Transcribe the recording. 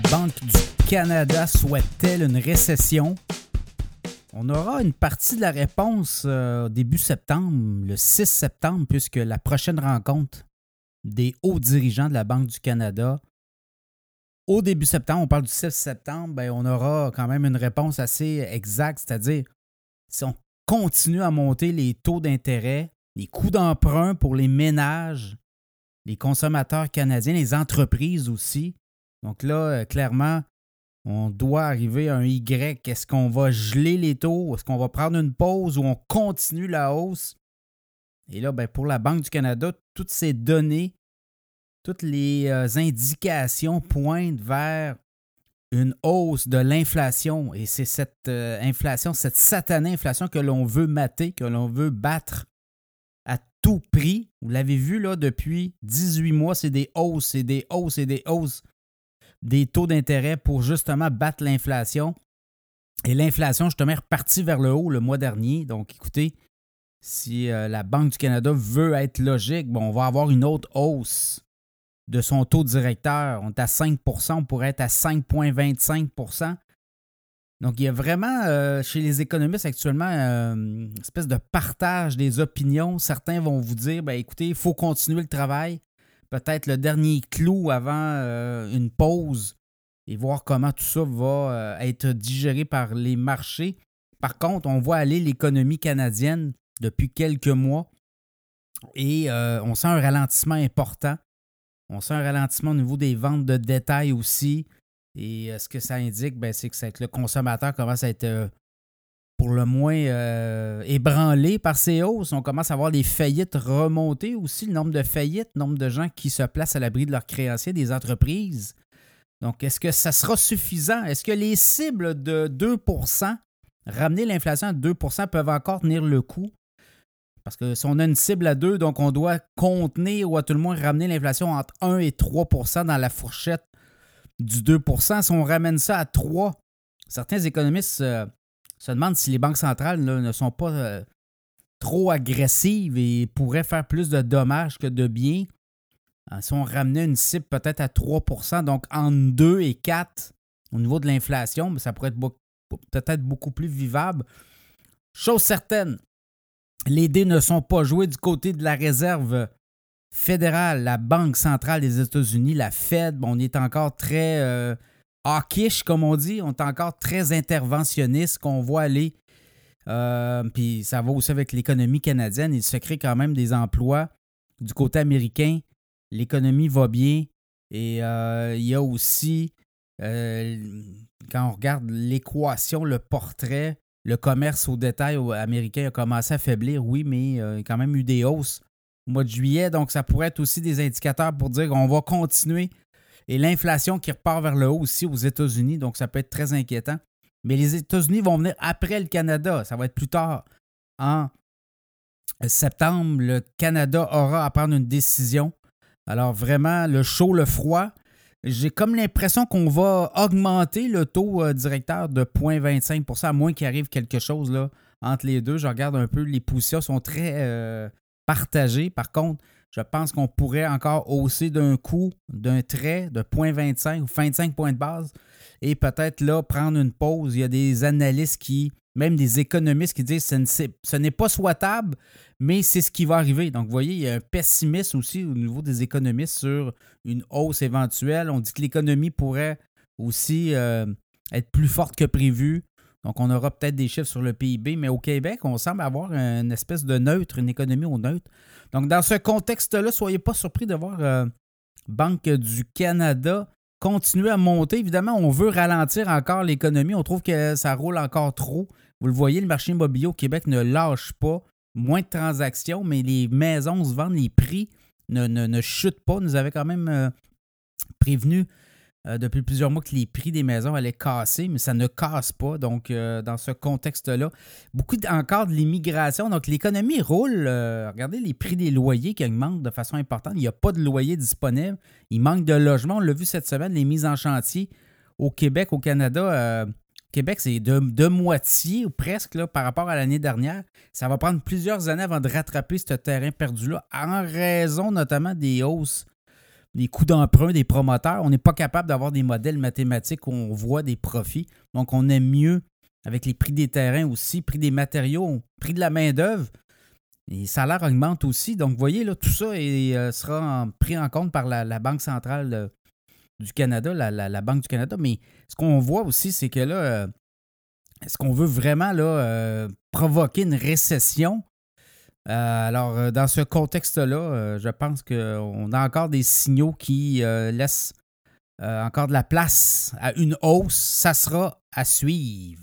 Banque du Canada souhaite-t-elle une récession? On aura une partie de la réponse euh, début septembre, le 6 septembre, puisque la prochaine rencontre des hauts dirigeants de la Banque du Canada, au début septembre, on parle du 6 septembre, ben, on aura quand même une réponse assez exacte, c'est-à-dire si on continue à monter les taux d'intérêt, les coûts d'emprunt pour les ménages, les consommateurs canadiens, les entreprises aussi. Donc là, euh, clairement, on doit arriver à un Y. Est-ce qu'on va geler les taux? Est-ce qu'on va prendre une pause ou on continue la hausse? Et là, ben, pour la Banque du Canada, toutes ces données, toutes les euh, indications pointent vers une hausse de l'inflation. Et c'est cette euh, inflation, cette satanée inflation que l'on veut mater, que l'on veut battre tout prix. Vous l'avez vu là depuis 18 mois, c'est des hausses, c'est des hausses, et des hausses des taux d'intérêt pour justement battre l'inflation. Et l'inflation, justement, est repartie vers le haut le mois dernier. Donc, écoutez, si euh, la Banque du Canada veut être logique, bon, on va avoir une autre hausse de son taux directeur. On est à 5% on pourrait être à 5,25% donc, il y a vraiment euh, chez les économistes actuellement euh, une espèce de partage des opinions. Certains vont vous dire ben, écoutez, il faut continuer le travail. Peut-être le dernier clou avant euh, une pause et voir comment tout ça va être digéré par les marchés. Par contre, on voit aller l'économie canadienne depuis quelques mois et on sent un ralentissement important. On sent un ralentissement au niveau des ventes de détail aussi. Et euh, ce que ça indique, ben, c'est que, le consommateur commence à être euh, pour le moins euh, ébranlé par ces hausses. On commence à voir les faillites remonter aussi, le nombre de faillites, le nombre de gens qui se placent à l'abri de leurs créanciers, des entreprises. Donc, est-ce que ça sera suffisant? Est-ce que les cibles de 2% ramener l'inflation à 2% peuvent encore tenir le coup? Parce que si on a une cible à 2, donc on doit contenir ou à tout le moins ramener l'inflation entre 1 et 3% dans la fourchette du 2% Si on ramène ça à 3 certains économistes euh, se demandent si les banques centrales ne sont pas euh, trop agressives et pourraient faire plus de dommages que de bien. Euh, si on ramenait une cible peut-être à 3% donc entre 2 et 4 au niveau de l'inflation, ça pourrait être peut-être beaucoup plus vivable. Chose certaine, les dés ne sont pas joués du côté de la réserve fédérale, la Banque centrale des États-Unis, la Fed, on est encore très euh, hawkish, comme on dit. On est encore très interventionniste, qu'on voit aller. Euh, puis ça va aussi avec l'économie canadienne. Il se crée quand même des emplois du côté américain. L'économie va bien. Et euh, il y a aussi, quand on regarde l'équation, le portrait, le commerce au détail américain a commencé à faiblir, oui, mais il y a quand même eu des hausses au mois de juillet. Donc, ça pourrait être aussi des indicateurs pour dire qu'on va continuer. Et l'inflation qui repart vers le haut aussi aux États-Unis. Donc, ça peut être très inquiétant. Mais les États-Unis vont venir après le Canada. Ça va être plus tard. En septembre, le Canada aura à prendre une décision. Alors, vraiment, le chaud, le froid. J'ai comme l'impression qu'on va augmenter le taux euh, directeur de 0,25% à moins qu'il arrive quelque chose là, entre les deux. Je regarde un peu, les positions sont très euh, partagé. Par contre, je pense qu'on pourrait encore hausser d'un coup, d'un trait de 0.25 ou 25 points de base et peut-être là prendre une pause. Il y a des analystes qui, même des économistes qui disent que ce n'est pas souhaitable, mais c'est ce qui va arriver. Donc, vous voyez, il y a un pessimisme aussi au niveau des économistes sur une hausse éventuelle. On dit que l'économie pourrait aussi euh, être plus forte que prévu. Donc, on aura peut-être des chiffres sur le PIB, mais au Québec, on semble avoir une espèce de neutre, une économie au neutre. Donc, dans ce contexte-là, soyez pas surpris de voir euh, Banque du Canada continuer à monter. Évidemment, on veut ralentir encore l'économie. On trouve que ça roule encore trop. Vous le voyez, le marché immobilier au Québec ne lâche pas. Moins de transactions, mais les maisons se vendent, les prix ne, chutent pas. Nous avait quand même euh, prévenu euh, depuis plusieurs mois que les prix des maisons allaient casser, mais ça ne casse pas. Donc, euh, dans ce contexte-là, beaucoup encore de l'immigration. Donc, l'économie roule. Euh, regardez les prix des loyers qui augmentent de façon importante. Il n'y a pas de loyer disponible. Il manque de logements. On l'a vu cette semaine, les mises en chantier au Québec, au Canada. Québec, c'est de, moitié ou presque par rapport à l'année dernière. Ça va prendre plusieurs années avant de rattraper ce terrain perdu-là, en raison notamment des hausses des coûts d'emprunt des promoteurs. On n'est pas capable d'avoir des modèles mathématiques où on voit des profits. Donc, on aime mieux avec les prix des terrains aussi, prix des matériaux, prix de la main-d'œuvre. Les salaires augmentent aussi. Donc, vous voyez, tout ça euh, sera pris en compte par la, Banque centrale euh, du Canada, la, Banque du Canada. Mais ce qu'on voit aussi, c'est que là, euh, est-ce qu'on veut vraiment là, provoquer une récession? Alors, dans ce contexte-là, je pense qu'on a encore des signaux qui laissent encore de la place à une hausse. Ça sera à suivre.